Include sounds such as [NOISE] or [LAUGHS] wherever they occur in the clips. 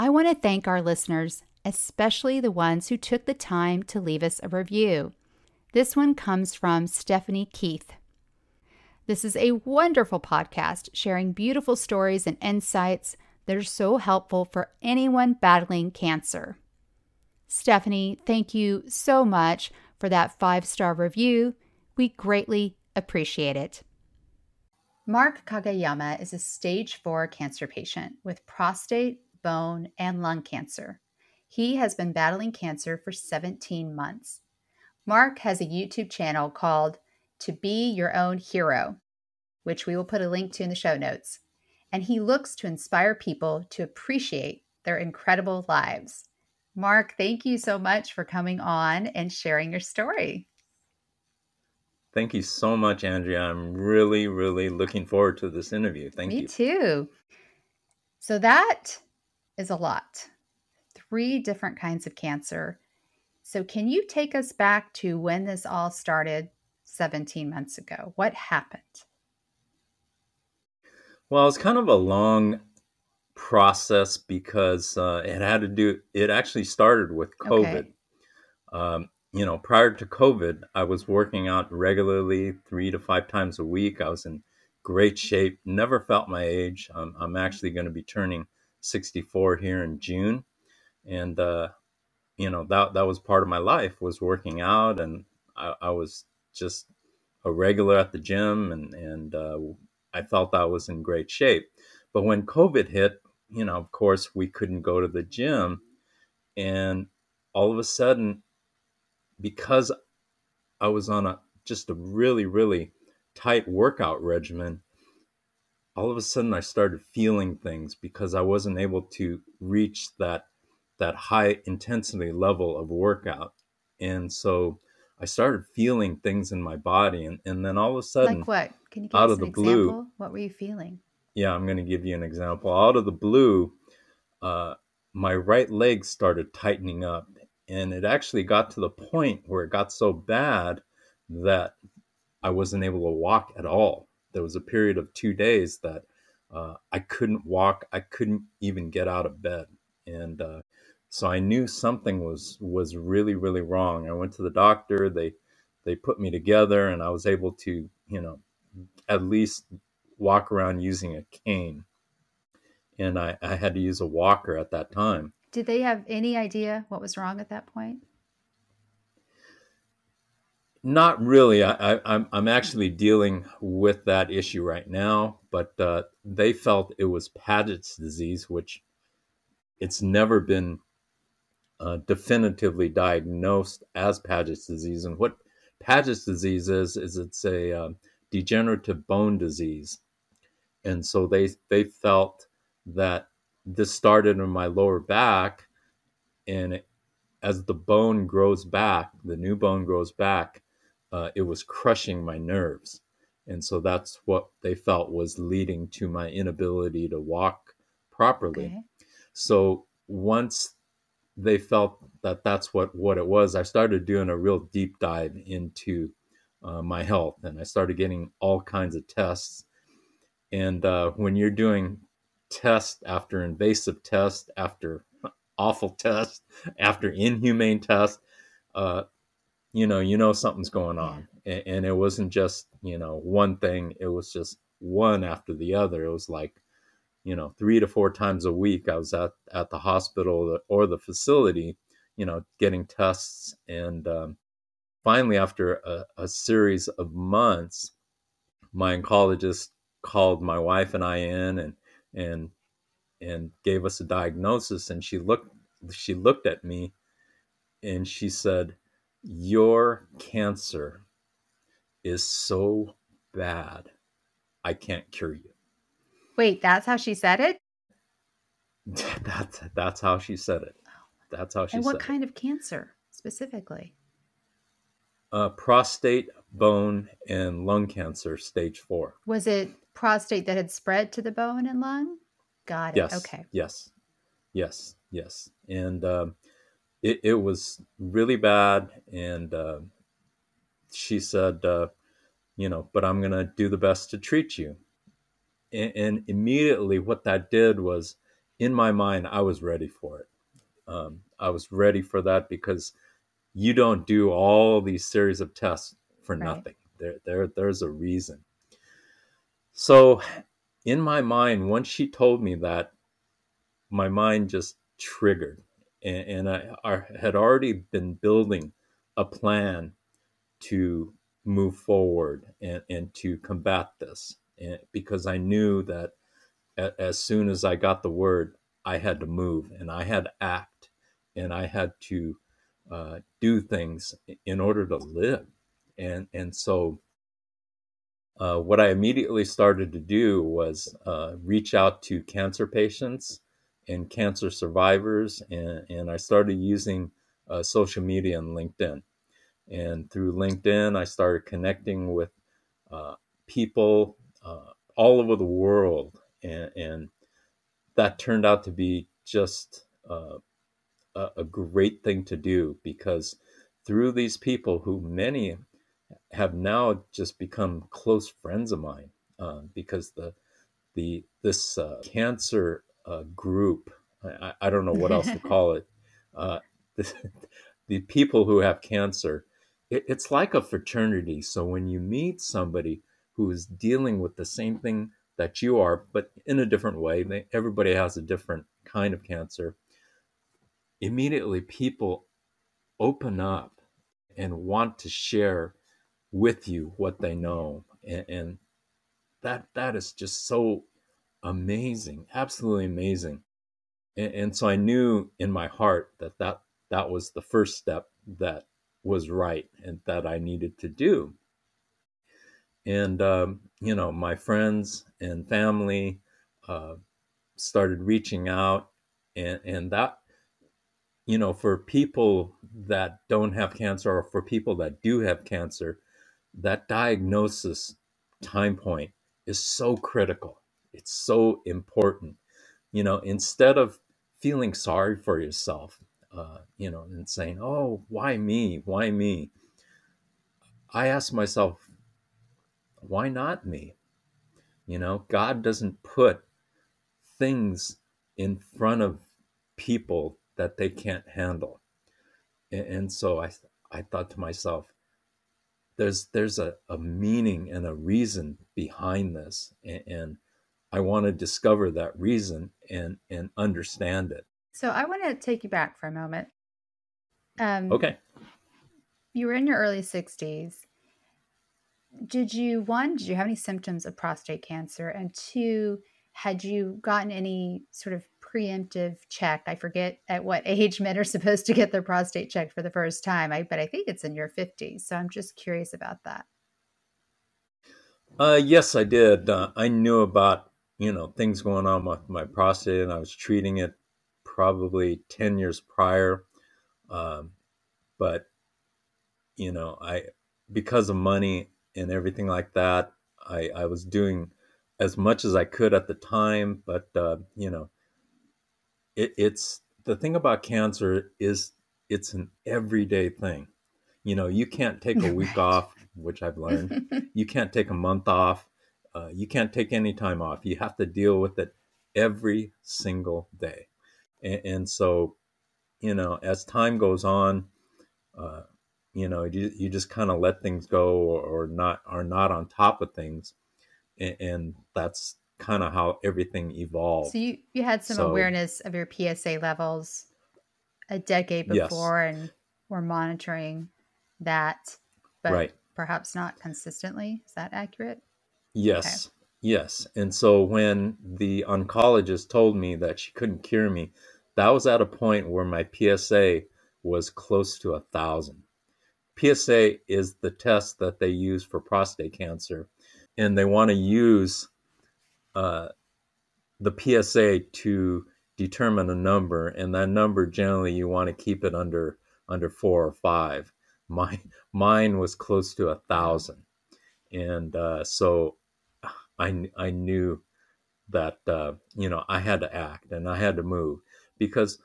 I want to thank our listeners, especially the ones who took the time to leave us a review. This one comes from Stephanie Keith. This is a wonderful podcast sharing beautiful stories and insights that are so helpful for anyone battling cancer. Stephanie, thank you so much for that five star review. We greatly appreciate it. Mark Kageyama is a stage four cancer patient with prostate bone, and lung cancer. He has been battling cancer for 17 months. Mark has a YouTube channel called To Be Your Own Hero, which we will put a link to in the show notes. And he looks to inspire people to appreciate their incredible lives. Mark, thank you so much for coming on and sharing your story. Thank you so much, Andrea. I'm really, really looking forward to this interview. Thank Me you. Me too. So, that is a lot. Three different kinds of cancer. So, can you take us back to when this all started 17 months ago? What happened? Well, it's kind of a long process because uh, it had to do, it actually started with COVID. Okay. Um, you know, prior to COVID, I was working out regularly three to five times a week. I was in great shape, never felt my age. I'm, I'm actually going to be turning 64 here in June, and uh, you know that that was part of my life was working out, and I, I was just a regular at the gym, and and uh, I felt I was in great shape. But when COVID hit, you know, of course, we couldn't go to the gym, and all of a sudden, because I was on a just a really really tight workout regimen all of a sudden I started feeling things because I wasn't able to reach that that high intensity level of workout. And so I started feeling things in my body and, and then all of a sudden Like what? Can you give out of the example? blue what were you feeling? Yeah, I'm gonna give you an example. Out of the blue, uh, my right leg started tightening up and it actually got to the point where it got so bad that I wasn't able to walk at all there was a period of two days that uh, I couldn't walk. I couldn't even get out of bed, and uh, so I knew something was was really really wrong. I went to the doctor. They they put me together, and I was able to you know at least walk around using a cane. And I, I had to use a walker at that time. Did they have any idea what was wrong at that point? Not really. I, I, I'm I'm actually dealing with that issue right now, but uh, they felt it was Paget's disease, which it's never been uh, definitively diagnosed as Paget's disease. And what Paget's disease is is it's a uh, degenerative bone disease, and so they they felt that this started in my lower back, and it, as the bone grows back, the new bone grows back uh, it was crushing my nerves. And so that's what they felt was leading to my inability to walk properly. Okay. So once they felt that that's what, what it was, I started doing a real deep dive into uh, my health and I started getting all kinds of tests. And uh, when you're doing test after invasive test, after [LAUGHS] awful test, after inhumane test, uh, you know, you know something's going on. And, and, it wasn't just, you know, one thing, it was just one after the other. It was like, you know, three to four times a week I was at, at the hospital or the facility, you know, getting tests. And um, finally, after a, a series of months, my oncologist called my wife and I in and, and, and gave us a diagnosis. And she looked, she looked at me and she said, your cancer is so bad, I can't cure you. Wait, that's how she said it? [LAUGHS] That's that's how she said it. That's how she and what kind of cancer specifically? Uh, prostate, bone, and lung cancer, stage four. Was it prostate that had spread to the bone and lung? Got it. Yes. Okay. Yes. Yes. Yes. And um, it, it was really bad. And uh, she said, uh, you know, but I'm going to do the best to treat you. And, and immediately, what that did was, in my mind, I was ready for it. Um, I was ready for that because you don't do all these series of tests for Right. nothing. There, there, there's a reason. So, in my mind, once she told me that, my mind just triggered, and, and I, had already been building a plan to move forward and, and to combat this, and because I knew that a, as soon as I got the word, I had to move and I had to act and I had to uh, do things in order to live, and and so uh, what I immediately started to do was uh, reach out to cancer patients and cancer survivors, and, and I started using uh, social media and LinkedIn. And through LinkedIn, I started connecting with uh, people uh, all over the world, and, and that turned out to be just uh, a, a great thing to do because through these people, who many have now just become close friends of mine uh, because the the this uh, cancer uh, group. I, I don't know what else to [LAUGHS] call it. Uh, the, [LAUGHS] the people who have cancer it, it's like a fraternity. So when you meet somebody who is dealing with the same thing that you are but in a different way they, everybody has a different kind of cancer immediately people open up and want to share with you what they know. And, and that that is just so amazing absolutely amazing and, and so i knew in my heart that that that was the first step that was right and that i needed to do and um, you know my friends and family uh, started reaching out and and that you know for people that don't have cancer or for people that do have cancer that diagnosis time point is so critical. It's so important. You know, instead of feeling sorry for yourself, uh, you know, and saying, oh, why me? Why me? I ask myself, why not me? You know, God doesn't put things in front of people that they can't handle. And, and so I, I thought to myself, there's there's a, a meaning and a reason behind this and, and i want to discover that reason and and understand it So I want to take you back for a moment. Um, okay You were in your early 60s. Did you, one, did you have any symptoms of prostate cancer? And two, had you gotten any sort of preemptive check? I forget at what [LAUGHS] age men are supposed to get their prostate checked for the first time, I, but I think it's in your 50s. So I'm just curious about that. uh yes i did uh, i knew about you know things going on with my prostate and i was treating it probably 10 years prior. Um, but you know i because of money and everything like that i i was doing as much as i could at the time but uh, you know it, it's the thing about cancer is it's an everyday thing. You know you can't take a week Right. off which i've learned. [LAUGHS] You can't take a month off uh, you can't take any time off you have to deal with it every single day and, and so you know as time goes on uh, you know you, you just kind of let things go or, or not are not on top of things and, and that's kind of how everything evolved So you, you had some So- awareness of your PSA levels a decade Yes. before and were monitoring that, but right perhaps not consistently. Is that accurate? Yes, yes. And so when the oncologist told me that she couldn't cure me, that was at a point where my PSA was close to a thousand. PSA is the test that they use for prostate cancer, and they want to use uh, the PSA to determine a number, and that number generally you want to keep it under under four or five. [LAUGHS] My mine was close to a thousand, and uh, so I I knew that uh, you know I had to act and I had to move because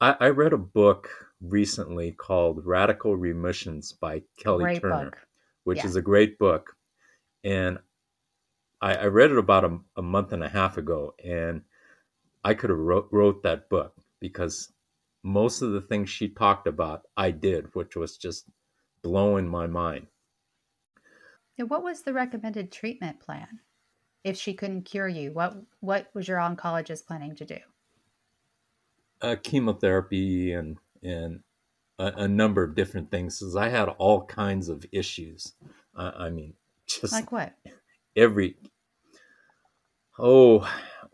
I, I read a book recently called Radical Remissions by Kelly Great Turner, book. which Yeah. is a great book, and I, I read it about a, a month and a half ago, and I could have wrote, wrote that book because most of the things she talked about I did, which was just blowing my mind. What was the recommended treatment plan? If she couldn't cure you, what what was your oncologist planning to do? uh, chemotherapy and and a, a number of different things because I had all kinds of issues. I, I mean, [LAUGHS] just Like what? every oh,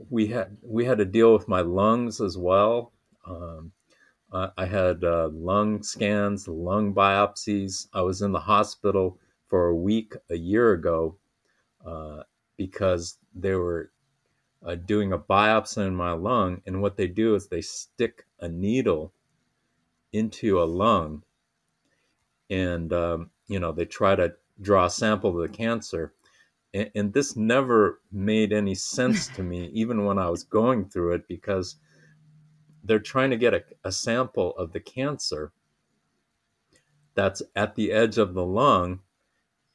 we had we had to deal with my lungs as well. Um, I, I had uh, lung scans, lung biopsies. I was in the hospital for a week a year ago uh, because they were uh, doing a biopsy in my lung, and what they do is they stick a needle into a lung, and um, you know they try to draw a sample of the cancer, and, and this never made any sense to me, [LAUGHS] even when I was going through it, because they're trying to get a, a sample of the cancer that's at the edge of the lung,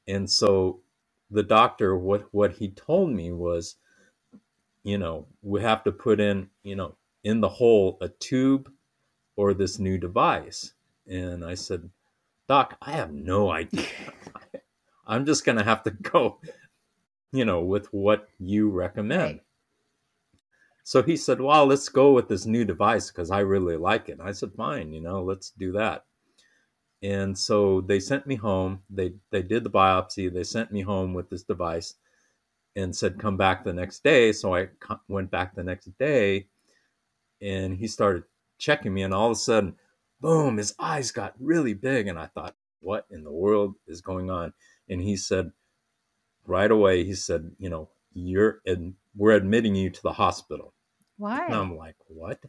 and so the doctor what what he told me was you know, we have to put in, you know, in the hole a tube or this new device. And I said, Doc, I have no idea. [LAUGHS] I'm just going to have to go, you know, with what you recommend. So he said, Well, let's go with this new device because I really like it. And I said, Fine, you know, let's do that. And so they sent me home. They they did the biopsy. They sent me home with this device and said come back the next day so i went back the next day and he started checking me and all of a sudden boom his eyes got really big and i thought what in the world is going on and he said right away he said you know you're ad- we're admitting you to the hospital Why? and i'm like what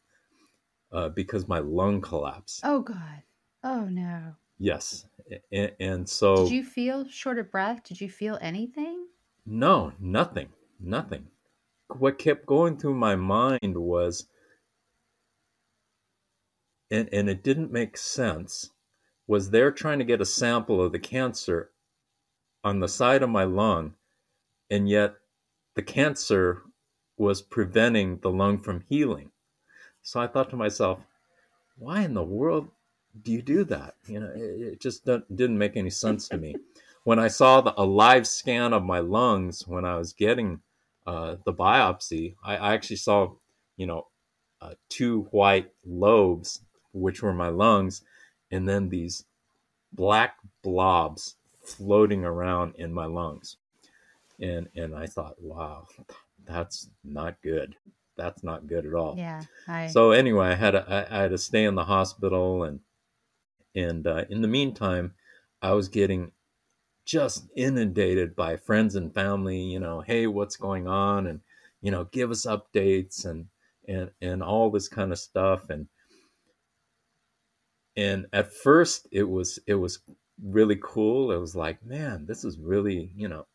uh, because my lung collapsed oh God. Oh no. yes and, and so Did you feel short of breath? Did you feel anything? No, nothing, nothing. What kept going through my mind was, and, and it didn't make sense, was they're trying to get a sample of the cancer on the side of my lung, and yet the cancer was preventing the lung from healing. So I thought to myself, why in the world do you do that? You know, it, it just didn't make any sense to me. When I saw the, a live scan of my lungs when I was getting uh, the biopsy, I, I actually saw, you know, uh, two white lobes, which were my lungs, and then these black blobs floating around in my lungs. And and I thought, wow, that's not good. That's not good at all. Yeah. I So anyway, I had to, I, I had to stay in the hospital, and and uh, in the meantime, I was getting just inundated by friends and family. You know, hey, what's going on? And you know, give us updates and and and all this kind of stuff. And and at first, it was it was really cool. It was like, man, this is really you know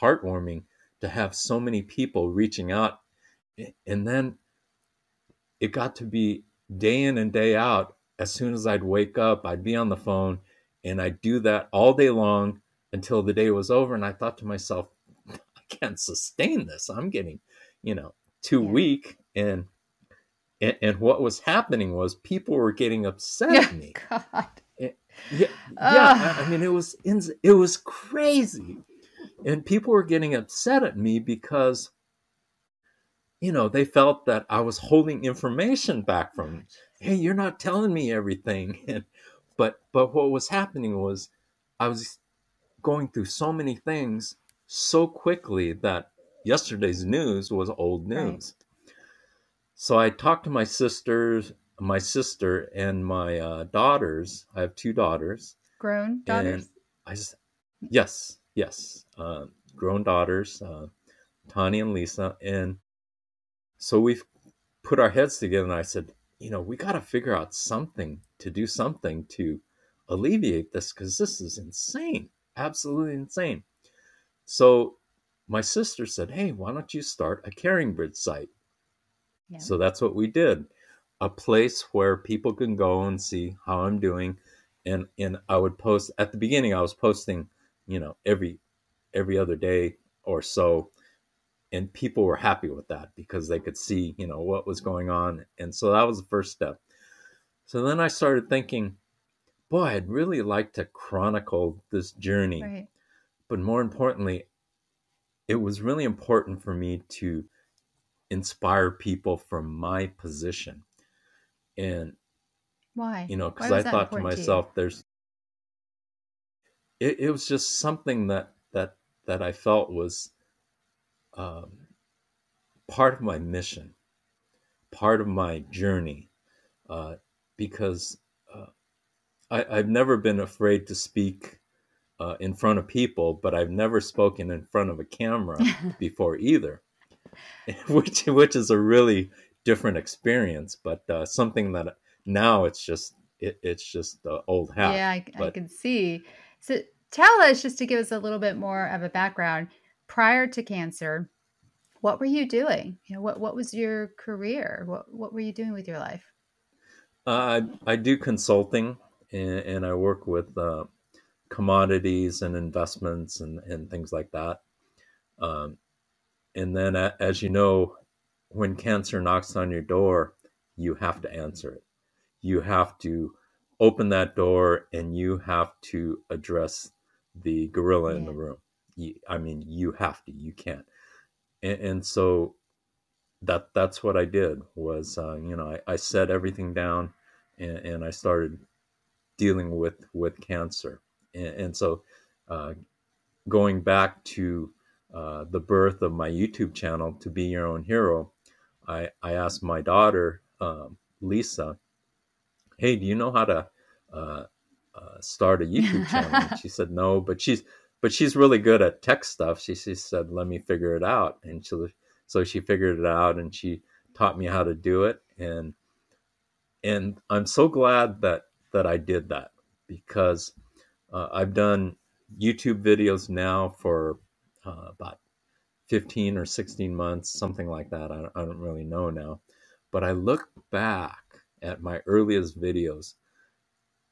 heartwarming to have so many people reaching out. And then it got to be day in and day out. As soon as I'd wake up, I'd be on the phone and I'd do that all day long until the day was over. And I thought to myself, [LAUGHS] I can't sustain this. I'm getting, you know, too Yeah. weak. And, and and what was happening was people were getting upset at [LAUGHS] me. God. Eh, yeah, yeah. I, I mean, it was it was crazy, and people were getting upset at me because, you know, they felt that I was holding information back from. them. Hey, you're not telling me everything, [LAUGHS] and but but what was happening was, I was going through so many things so quickly that yesterday's news was old Right. news. So I talked to my sisters, my sister, and my uh, daughters. I have two daughters. Grown daughters. I just, yes, yes, uh, grown daughters, uh, Tanya and Lisa, and so we've put our heads together and I said, you know, we got to figure out something to do something to alleviate this because this is insane, absolutely insane. So my sister said, hey, why don't you start a Caring Bridge site? Yeah. So that's what we did a place where people can go and see how I'm doing. And, and I would post at the beginning, I was posting, you know, every, every other day or so and people were happy with that because they could see you know what was going on and so that was the first step. So then i started thinking boy i'd really like to chronicle this journey. Right. but more importantly it was really important for me to inspire people from my position. And why? you know because i thought to myself to there's it, it was just something that that that i felt was um, part of my mission, part of my journey, uh, because uh, I, have never been afraid to speak uh, in front of people, but I've never spoken in front of a camera [LAUGHS] before either, [LAUGHS] which which is a really different experience, but uh, something that now it's just it, it's just old hat. Yeah, I, I can see. So tell us just to give us a little bit more of a background prior to cancer, what were you doing? You know, what what was your career? What what were you doing with your life? Uh, I I do consulting and, and I work with uh, commodities and investments and and things like that. Um, and then, as you know, when cancer knocks on your door, you have to answer it. You have to open that door and you have to address the gorilla yeah. in the room. I mean, you have to. You can't. And, and so that that's what I did. Was uh, you know I, I set everything down, and, and, I started dealing with with cancer. And, and so, uh, going back to uh, the birth of my YouTube channel, to be your own hero, I I asked my daughter um, Lisa, "Hey, do you know how to?" Uh, uh, start a [LAUGHS] YouTube channel. she said no, but she's but she's really good at tech stuff. She, she said, "Let me figure it out," and she, so she figured it out, and she taught me how to do it, and and I'm so glad that that I did that because uh, I've done YouTube videos now for uh, about 15 or 16 months, something like that. I I don't really know now, but I look back at my earliest videos,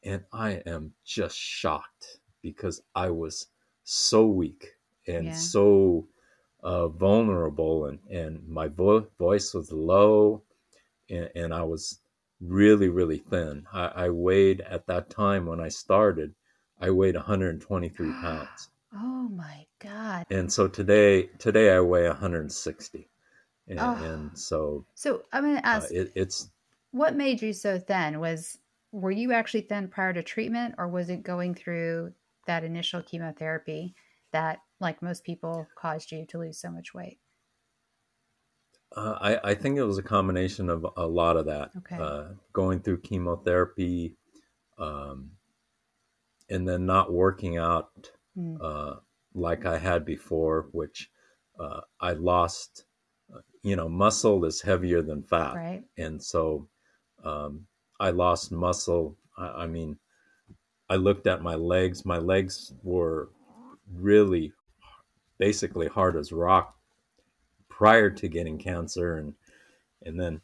and I am just shocked because I was so weak and yeah. so uh, vulnerable, and and my vo- voice was low, and, and, I was really really thin. I, I, weighed at that time when I started, I weighed 123 [GASPS] pounds. Oh my god! And so today today I weigh 160, and, oh. and so so I'm going to uh, ask. Uh, it, it's what made you so thin was were you actually thin prior to treatment or was it going through that initial chemotherapy that, like most people, caused you to lose so much weight? Uh, I, I think it was a combination of a lot of that. Okay. Uh, going through chemotherapy, um, and then not working out mm. uh, like I had before, which uh, I lost. Uh, you know, muscle is heavier than fat, right? And so um, I lost muscle. I, I mean, I looked at my legs. My legs were really basically hard as rock prior to getting cancer and and then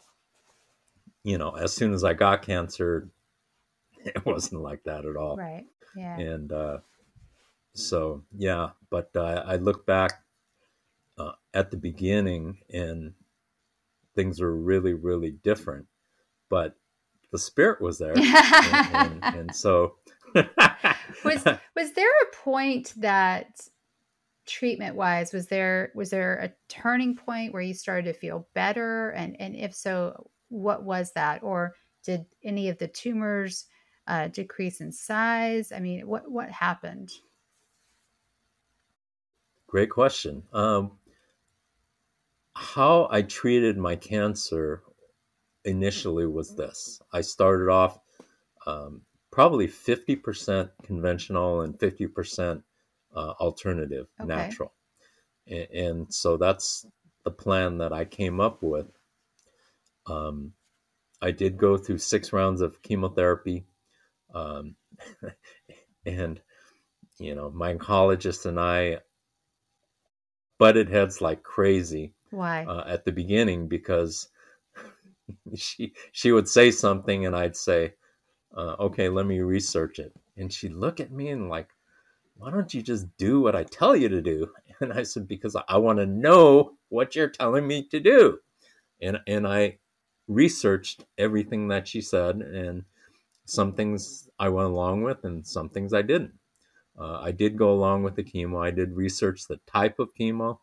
you know as soon as I got cancer [LAUGHS] it wasn't like that at all. Right. Yeah. And uh so yeah, but uh, I look back uh, at the beginning and things were really really different but the spirit was there [LAUGHS] and, and, and so was was there a point that treatment wise was there was there a turning point where you started to feel better? And and if so what was that? Or did any of the tumors uh, decrease in size? I mean what what happened? Great question. Um, how i treated my cancer initially was this. I started off um, probably 50% conventional and 50% uh, alternative, okay. natural. And, and, so that's the plan that I came up with. Um, I did go through six rounds of chemotherapy. Um, [LAUGHS] and, you know, my oncologist and I butted heads like crazy. Why? Uh, at the beginning because [LAUGHS] she she would say something and I'd say, uh, "Okay, let me research it," and she'd look at me and like, "Why don't you just do what I tell you to do?" [LAUGHS] And I said, "Because I want to know what you're telling me to do," and and I researched everything that she said, and some things I went along with, and some things I didn't. Uh, I did go along with the chemo. I did research the type of chemo.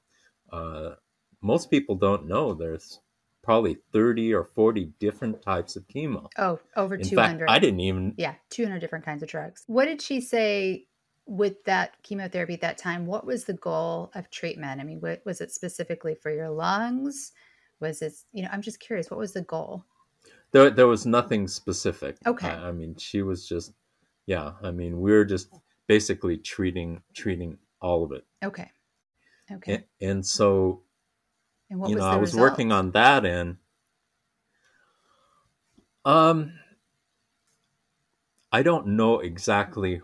Uh, most people don't know there's probably 30 or 40 different types of chemo. Oh, over In 200. fact, I didn't even. Yeah, 200 different kinds of drugs. What did she say with that chemotherapy at that time? What was the goal of treatment? I mean, what, was it specifically for your lungs? Was it, you know, I'm just curious, what was the goal? There, there was nothing specific. Okay. I, I mean, she was just, yeah. I mean, we are just basically treating treating all of it. Okay. Okay. And, and so, And what you was know, I was result? working on that end. Um, I don't know exactly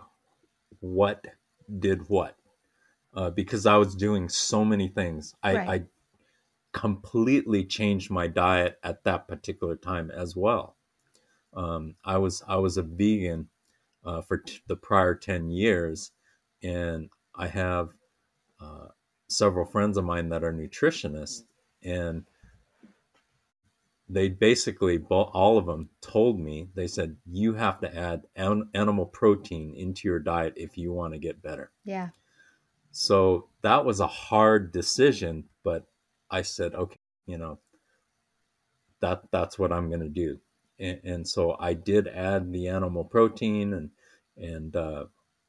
what did what uh, because I was doing so many things. I, Right. I completely changed my diet at that particular time as well. Um, I was I was a vegan uh, for t- the prior ten years, and I have uh, several friends of mine that are nutritionists, and they basically all of them told me they said you have to add an- animal protein into your diet if you want to get better. Yeah. So that was a hard decision, but I said, okay, you know, that that's what I'm going to do. And, and so I did add the animal protein and and uh,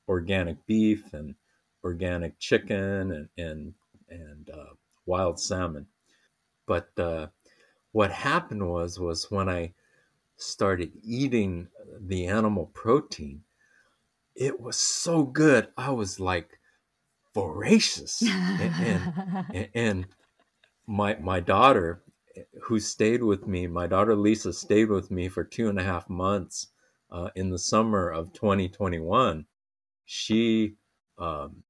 organic beef and organic chicken and and and uh, wild salmon. But uh, what happened was was when I started eating the animal protein, it was so good. I was like voracious and, and [LAUGHS] and, my my daughter who stayed with me my daughter lisa stayed with me for two and a half months uh, in the summer of 2021 she um,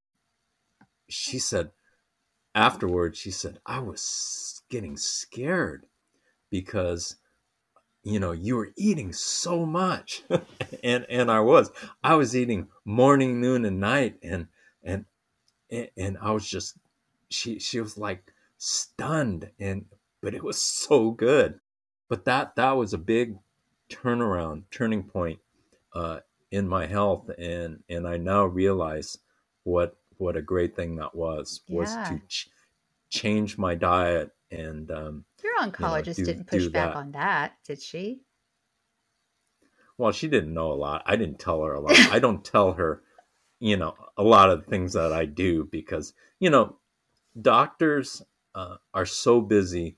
she said afterwards she said i was getting scared because you know you were eating so much. [LAUGHS] And and i was. I was eating morning noon and night and and and, I was just she she was like stunned and but it was so good. But that that was a big turnaround, turning point uh, in my health, and and I now realize what what a great thing that was was to ch- change my diet and um, Your oncologist do- didn't push back that. on that, did she? well she didn't know a lot i didn't tell her a lot i don't tell her you know a lot of things that i do because you know doctors uh, are so busy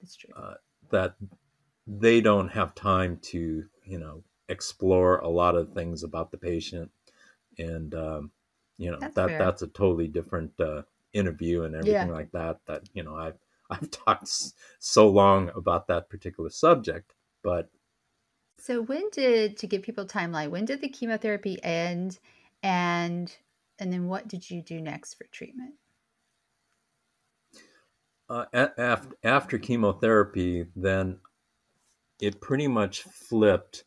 That's true. uh, that they don't have time to you know explore a lot of things about the patient and um, you know That's that fair. that's a totally different uh, interview and everything Yeah. like that that you know i've [LAUGHS] i've talked so long about that particular subject but So when did to give people timeline, when did the chemotherapy end and and then what did you do next for treatment? uh, after, after chemotherapy, then it pretty much flipped.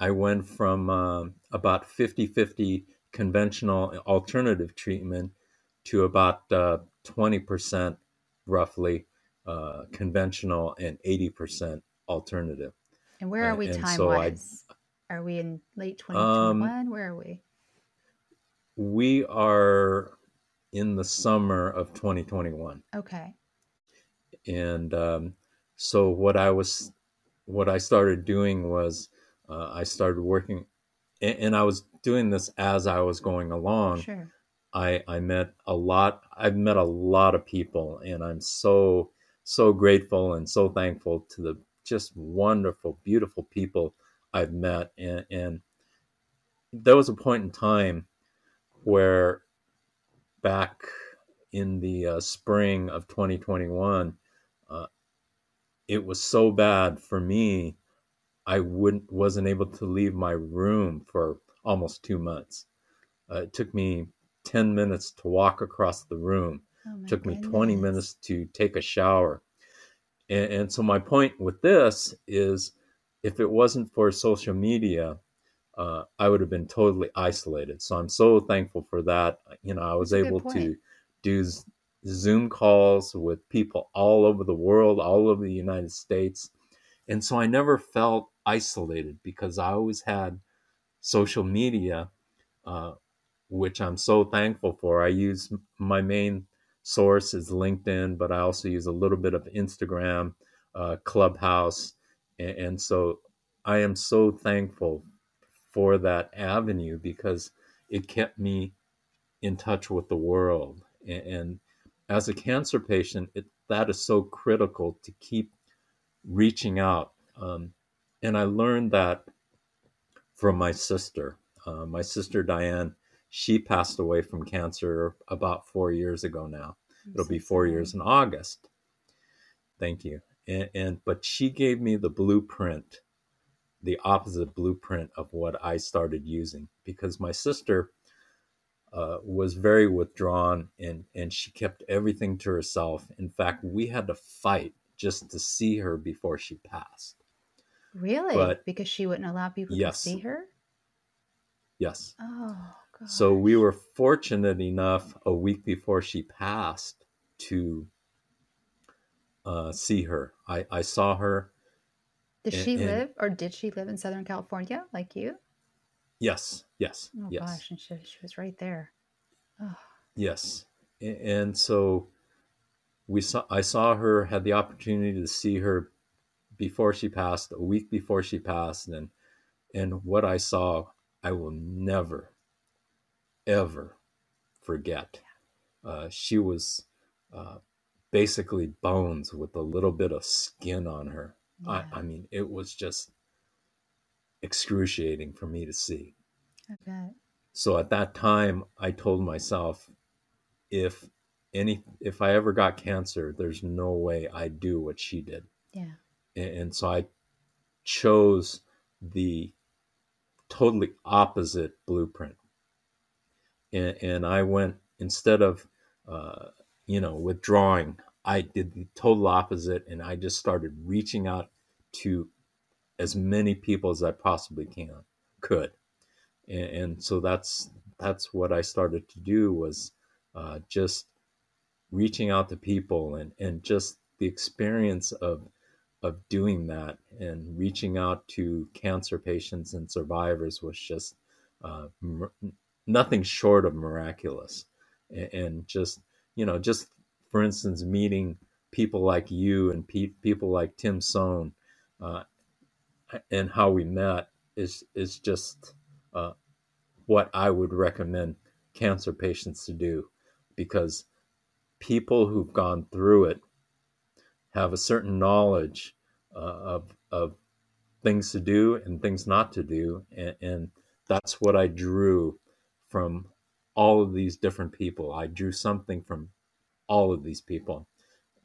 I went from um about 50 50 conventional alternative treatment to about uh, 20% roughly uh, conventional and 80% alternative. And where are we and time so wise? Are we in late Um, 2021? where are we? We are in the summer of 2021. Okay. and um, so what I was, what I started doing was, uh, I started working, and, and I was doing this as I was going along. Sure. I I met a lot. I've met a lot of people, and I'm so so grateful and so thankful to the just wonderful, beautiful people I've met, and and there was a point in time where back in the uh, spring of 2021 uh, it was so bad for me. I wouldn't wasn't able to leave my room for almost two months. Uh, it took me ten minutes to walk across the room. Oh took me goodness. 20 minutes to take a shower. And, and so my point with this is if it wasn't for social media, uh, I would have been totally isolated. So I'm so thankful for that. You know, I was able to do Zoom calls with people all over the world, all over the United States. And so I never felt isolated because I always had social media, uh, which I'm so thankful for. I use my main source is LinkedIn, but I also use a little bit of Instagram, uh, Clubhouse. And, and so I am so thankful for that avenue because it kept me in touch with the world. And, and as a cancer patient, it, that is so critical to keep reaching out. Um, and I learned that from my sister. Uh, my sister Diane, she passed away from cancer about four years ago now. It'll be four years in August. Thank you. And, and but she gave me the blueprint, the opposite blueprint of what I started using because my sister uh, was very withdrawn and and she kept everything to herself. In fact, we had to fight just to see her before she passed. Really? But- because she wouldn't allow people Yes. to see her? Yes. Oh, God. So we were fortunate enough a week before she passed to uh, see her. I, I saw her. Does she and- live or did she live in Southern California like you? Yes, yes, Oh, yes, gosh. And she, she was right there. Oh, yes. And so we saw. I saw her. Had the opportunity to see her before she passed, a week before she passed, and and what I saw, I will never, ever forget. Uh, she was uh, basically bones with a little bit of skin on her. I, yeah, I mean, it was just excruciating for me to see. I bet. So at that time, I told myself, if any, if I ever got cancer, there's no way I'd do what she did. Yeah. And, and so I chose the totally opposite blueprint. And, and I went instead of, uh, you know, withdrawing. I did the total opposite, and I just started reaching out to as many people as I possibly can could, and, and so that's that's what I started to do was uh, just reaching out to people and and just the experience of of doing that and reaching out to cancer patients and survivors was just uh, nothing short of miraculous. And, and just you know just for instance meeting people like you and pe- people like tim sohn uh, and how we met is is just uh, what i would recommend cancer patients to do. Because people who've gone through it have a certain knowledge uh, of of things to do and things not to do, and, and that's what I drew from all of these different people. I drew something from all of these people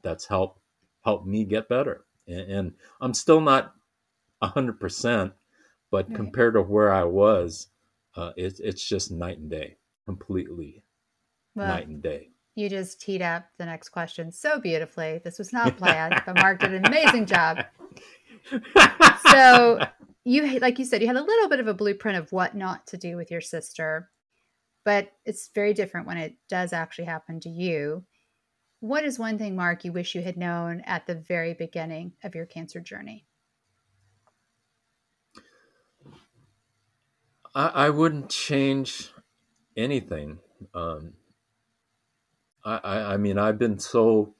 that's helped helped me get better, and, and I'm still not hundred percent, but Right. compared to where I was, uh, it's it's just night and day, completely Well, night and day. you just teed up the next question so beautifully. This was not [LAUGHS] planned, but Mark did an amazing job. [LAUGHS] So you, like you said, you had a little bit of a blueprint of what not to do with your sister, but it's very different when it does actually happen to you. What is one thing, Mark, you wish you had known at the very beginning of your cancer journey? I, I wouldn't change anything. Um, I, I, I mean, I've been so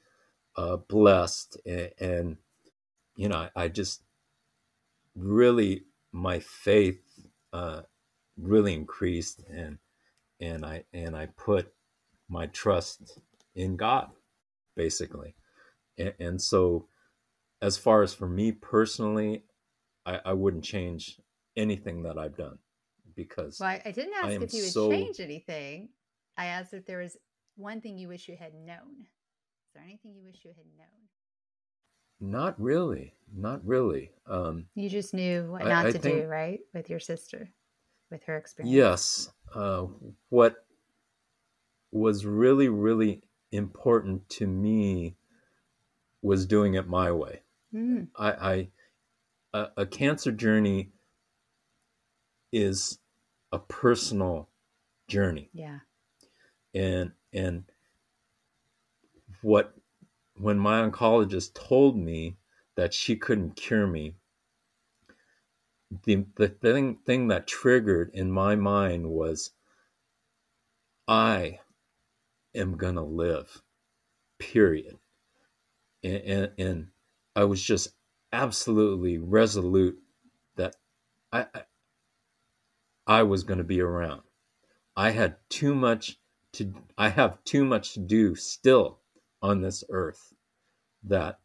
uh, blessed, and, and you know, I, I just really my faith uh, really increased, and and I and I put my trust in God, basically, and, and so as far as for me personally, I, I wouldn't change anything that I've done because Well, I, I didn't ask am if you would so- change anything. I asked if there was one thing you wish you had known. Is there anything you wish you had known? Not really. Not really. Um, you just knew what I- not I to think- do, right? With your sister, with her experience. yes. Uh, what was really, really important to me was doing it my way. Mm, I, I a, a cancer journey is a personal journey. yeah. and and what when my oncologist told me that she couldn't cure me the the thing thing that triggered in my mind was i am to live period and, and and i was just absolutely resolute that i i, I was to be around I had too much to I have too much to do still on this earth that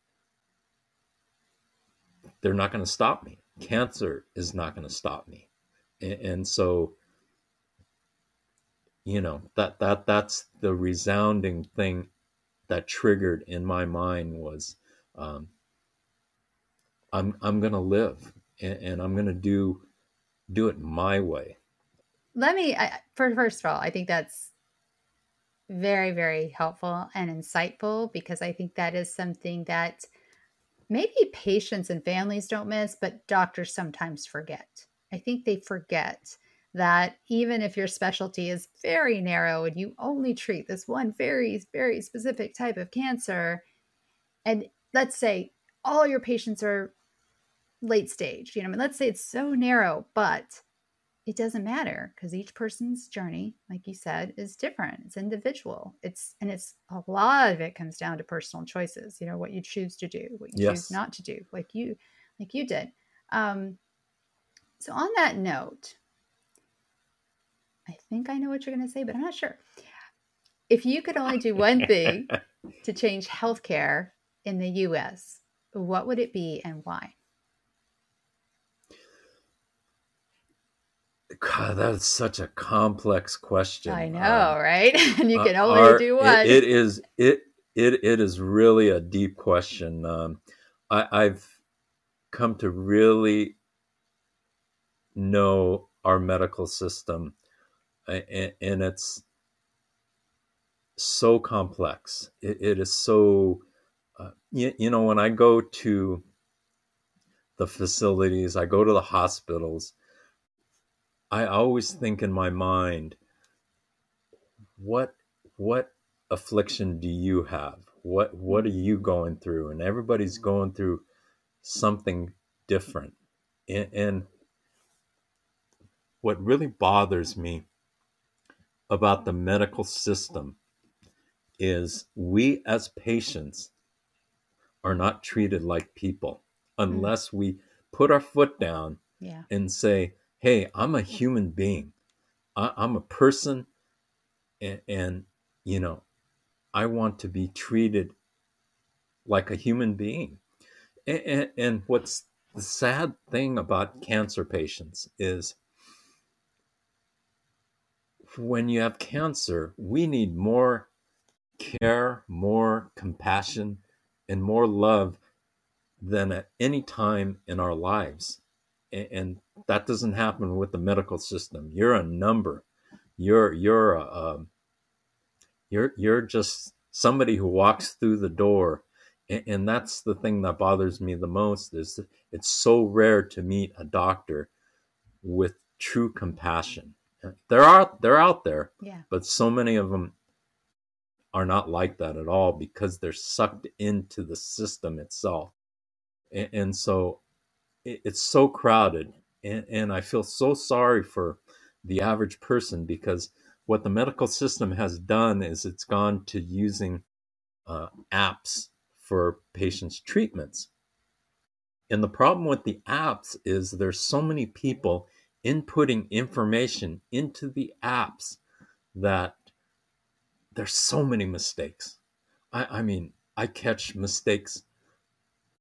they're not to stop me. Cancer is not going to stop me. And, and so you know, that that that's the resounding thing that triggered in my mind was um, I'm I'm going to live and, and I'm going to do do it my way. Let me, I, for, first of all, I think that's very, very helpful and insightful because I think that is something that maybe patients and families don't miss, but doctors sometimes forget. I think they forget that even if your specialty is very narrow and you only treat this one very, very specific type of cancer, and let's say all your patients are late stage, you know, I mean, let's say it's so narrow, but it doesn't matter because each person's journey, like you said, is different. It's individual. It's and it's a lot of it comes down to personal choices. You know what you choose to do, what you Yes. choose not to do, like you, like you did. Um, so on that note, I think I know what you're going to say, but I'm not sure. If you could only do one thing [LAUGHS] to change healthcare in the U.S., what would it be and why? God, that is such a complex question. I know, Um, right? [LAUGHS] and you uh, can only our- do it- one. it is it it it is really a deep question. Um, I, I've come to really know our medical system, and, and it's so complex. It, it is so, uh, you, you know, when I go to the facilities, I go to the hospitals. I always think in my mind, what what affliction do you have? What what are you going through? And everybody's going through something different. And, and what really bothers me about the medical system is we as patients are not treated like people mm-hmm. unless we put our foot down yeah. and say, "Hey, I'm a human being. I, I'm a person, and, and you know, I want to be treated like a human being." And, and, and what's the sad thing about cancer patients is when you have cancer, we need more care, more compassion, and more love than at any time in our lives. A- And that doesn't happen with the medical system. You're a number. You're you're a, um, you're you're just somebody who walks through the door, and, and that's the thing that bothers me the most. Is that it's so rare to meet a doctor with true compassion. They're out they're out there, Yeah. but so many of them are not like that at all because they're sucked into the system itself and, and so it, it's so crowded and, and i feel so sorry for the average person because what the medical system has done is it's gone to using uh, apps for patients treatments and the problem with the apps is there's so many people inputting information into the apps that there's so many mistakes. I, I mean, I catch mistakes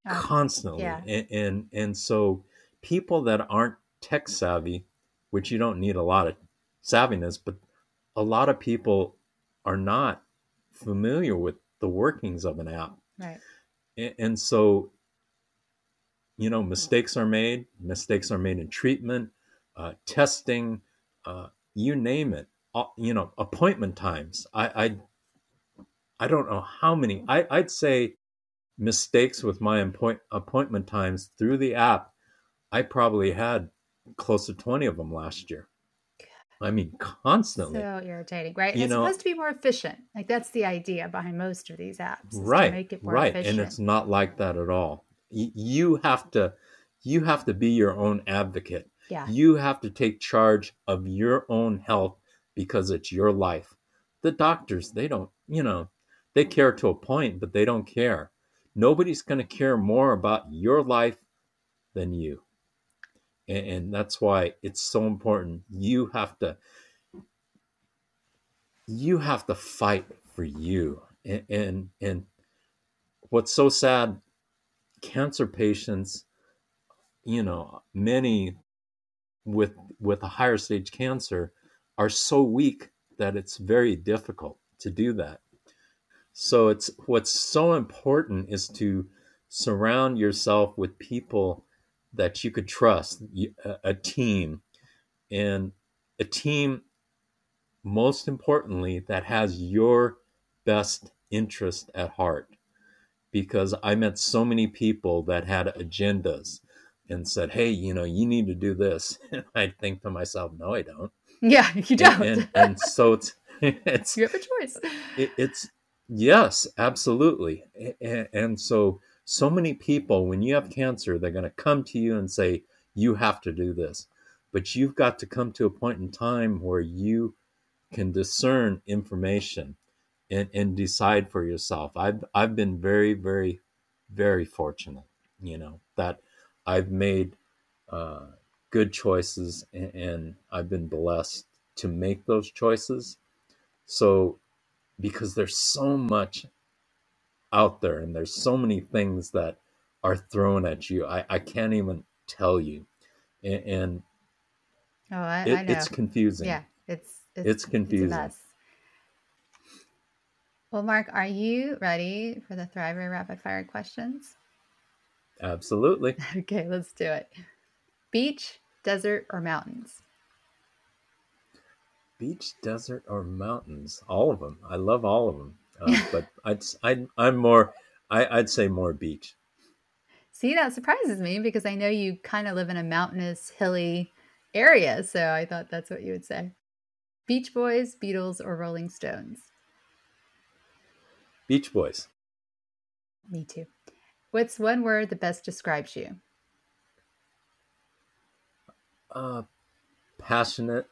Uh, constantly, yeah. and, and and so people that aren't tech savvy, which you don't need a lot of savviness, but a lot of people are not familiar with the workings of an app, right. and, and so you know, mistakes are made. Mistakes are made in treatment, uh, testing, uh, you name it. Uh, you know, appointment times. I, I, I don't know how many. I, I'd say mistakes with my appoint, appointment times through the app. I probably had close to twenty of them last year. I mean, constantly. So irritating, right? You it's know- supposed to be more efficient. Like that's the idea behind most of these apps. right make it more right efficient. and it's not like that at all Y- you have to you have to be your own advocate yeah. you have to take charge of your own health because it's your life the doctors they don't you know they care to a point but they don't care nobody's going to care more about your life than you. And, and that's why it's so important. You have to you have to fight for you. And and, and what's so sad cancer patients you know many with with a higher stage cancer are so weak that it's very difficult to do that so it's what's so important is to surround yourself with people that you could trust a team and a team most importantly that has your best interest at heart because I met so many people that had agendas and said, "Hey, you know, you need to do this." [LAUGHS] And I think to myself, "No, I don't." Yeah, [LAUGHS] you don't. And, and, and so it's [LAUGHS] it's you have a choice. it, it's yes, absolutely. And, so so many people, when you have cancer, they're going to come to you and say, "You have to do this," but you've got to come to a point in time where you can discern information and, and decide for yourself. I've I've been very, very, very fortunate, you know, that I've made uh, good choices and, and I've been blessed to make those choices. So, because there's so much out there and there's so many things that are thrown at you, I, I can't even tell you, and, and Oh, I, it, I know. it's confusing. yeah, it's It's It's confusing. mess. Well, Mark, are you ready for the Thriver rapid fire questions? Absolutely. [LAUGHS] Okay, let's do it. Beach, desert, or mountains? Beach, desert, or mountains? All of them. I love all of them. Uh, [LAUGHS] but I'd, I'd, I'm more, I, I'd say more beach. See, that surprises me because I know you kind of live in a mountainous, hilly area. So I thought that's what you would say. Beach Boys, Beatles, or Rolling Stones? Beach Boys. Me too. What's one word that best describes you? Uh, passionate,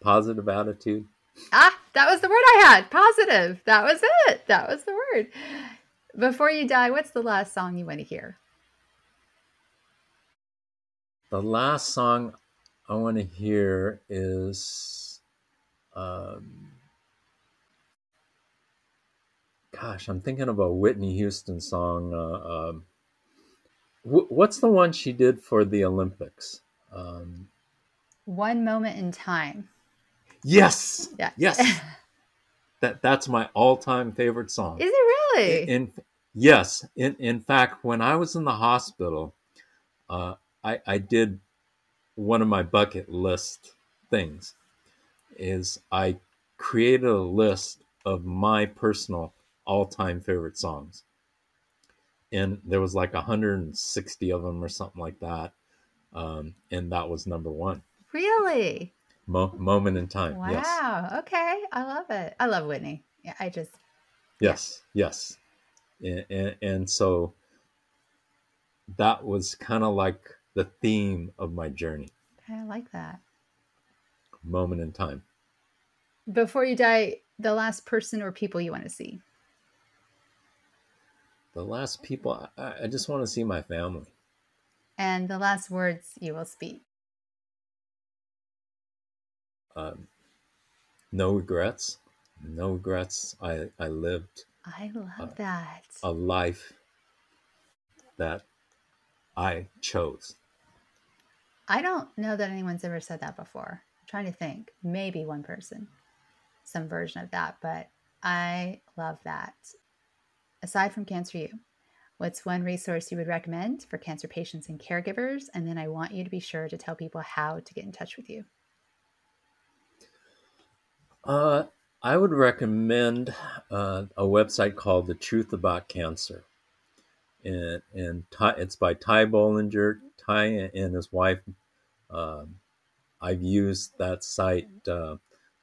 positive attitude. Ah, that was the word I had. Positive. That was it. That was the word. Before you die, what's the last song you want to hear? The last song I want to hear is, um, gosh, I'm thinking of a Whitney Houston song. Uh, um, wh- what's the one she did for the Olympics? Um, One moment in time. Yes, Yeah. yes, [LAUGHS] that that's my all-time favorite song. Is it really? In yes, in in fact, when I was in the hospital, uh, I I did one of my bucket list things is I created a list of my personal all-time favorite songs, and there was like 160 of them or something like that, um, and that was number one. really? Mo- moment in time. Wow. Yes. Okay. I love it. I love Whitney. Yeah, I just Yes, yes, and, and, and so that was kind of like the theme of my journey, I like that. moment in time. Before you die, the last person or people you want to see. The last people, I, I just want to see my family. And the last words you will speak. Um, no regrets, no regrets. I, I lived I love Uh, that. a life that I chose. I don't know that anyone's ever said that before. I'm trying to think. Maybe one person, some version of that, but I love that. Aside from Cancer U What's one resource you would recommend for cancer patients and caregivers? And then I want you to be sure to tell people how to get in touch with you. Uh, I would recommend uh, a website called The Truth About Cancer. And, and Ty, it's by Ty Bollinger. Ty and his wife. Um, I've used that site uh,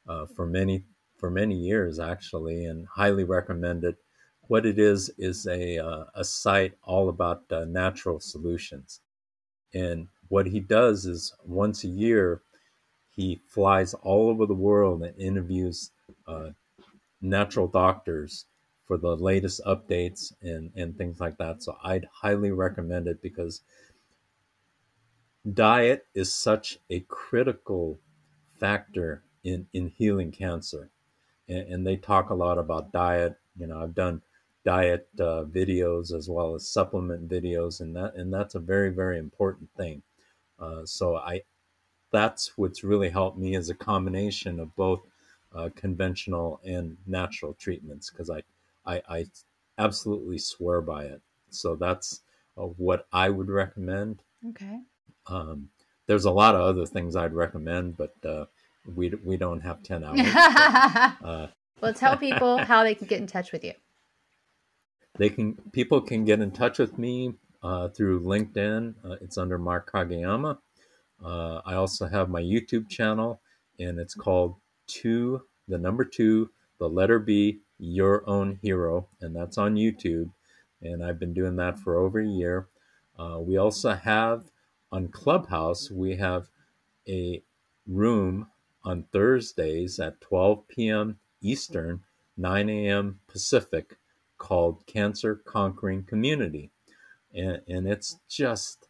uh, for many for many years actually, and highly recommend it. What it is is a uh, a site all about uh, natural solutions, and what he does is once a year he flies all over the world and interviews uh, natural doctors for the latest updates and, and things like that. So I'd highly recommend it because diet is such a critical factor in, in healing cancer. And, and they talk a lot about diet. You know, I've done diet uh, videos as well as supplement videos, and that and that's a very very important thing. Uh, so I, that's what's really helped me is a combination of both uh, conventional and natural treatments because I, I, I absolutely swear by it. So that's uh, what I would recommend. Okay. Um, there's a lot of other things I'd recommend, but uh, we we don't have ten [LAUGHS] hours. but, uh, well, tell people [LAUGHS] how they can get in touch with you. They can people can get in touch with me uh, through LinkedIn. Uh, it's under Mark Kageyama. Uh, I also have my YouTube channel, and it's called Two, the number two, the letter B, Your Own Hero, and that's on YouTube. And I've been doing that for over a year. Uh, we also have on Clubhouse, we have a room on Thursdays at 12 p.m. Eastern, 9 a.m. Pacific called Cancer Conquering Community. And, and it's just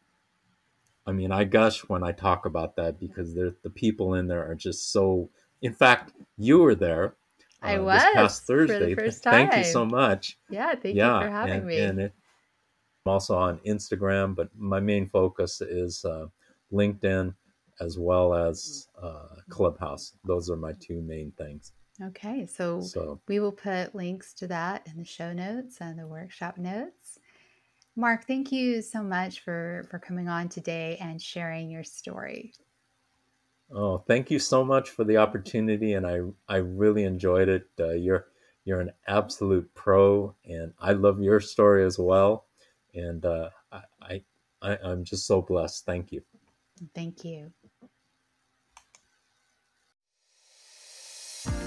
I mean, I gush when I talk about that because the people in there are just so. In fact, you were there. Uh, I was this past Thursday. Thank you so much. Yeah, thank yeah, you for having and, me. And it, I'm also on Instagram, but my main focus is uh, LinkedIn as well as uh, Clubhouse. Those are my two main things. Okay, so, so we will put links to that in the show notes and the workshop notes. Mark, thank you so much for for coming on today and sharing your story. Oh, thank you so much for the opportunity, and I I really enjoyed it. Uh, you're you're an absolute pro, and I love your story as well. And uh, I, I I'm just so blessed. Thank you. Thank you.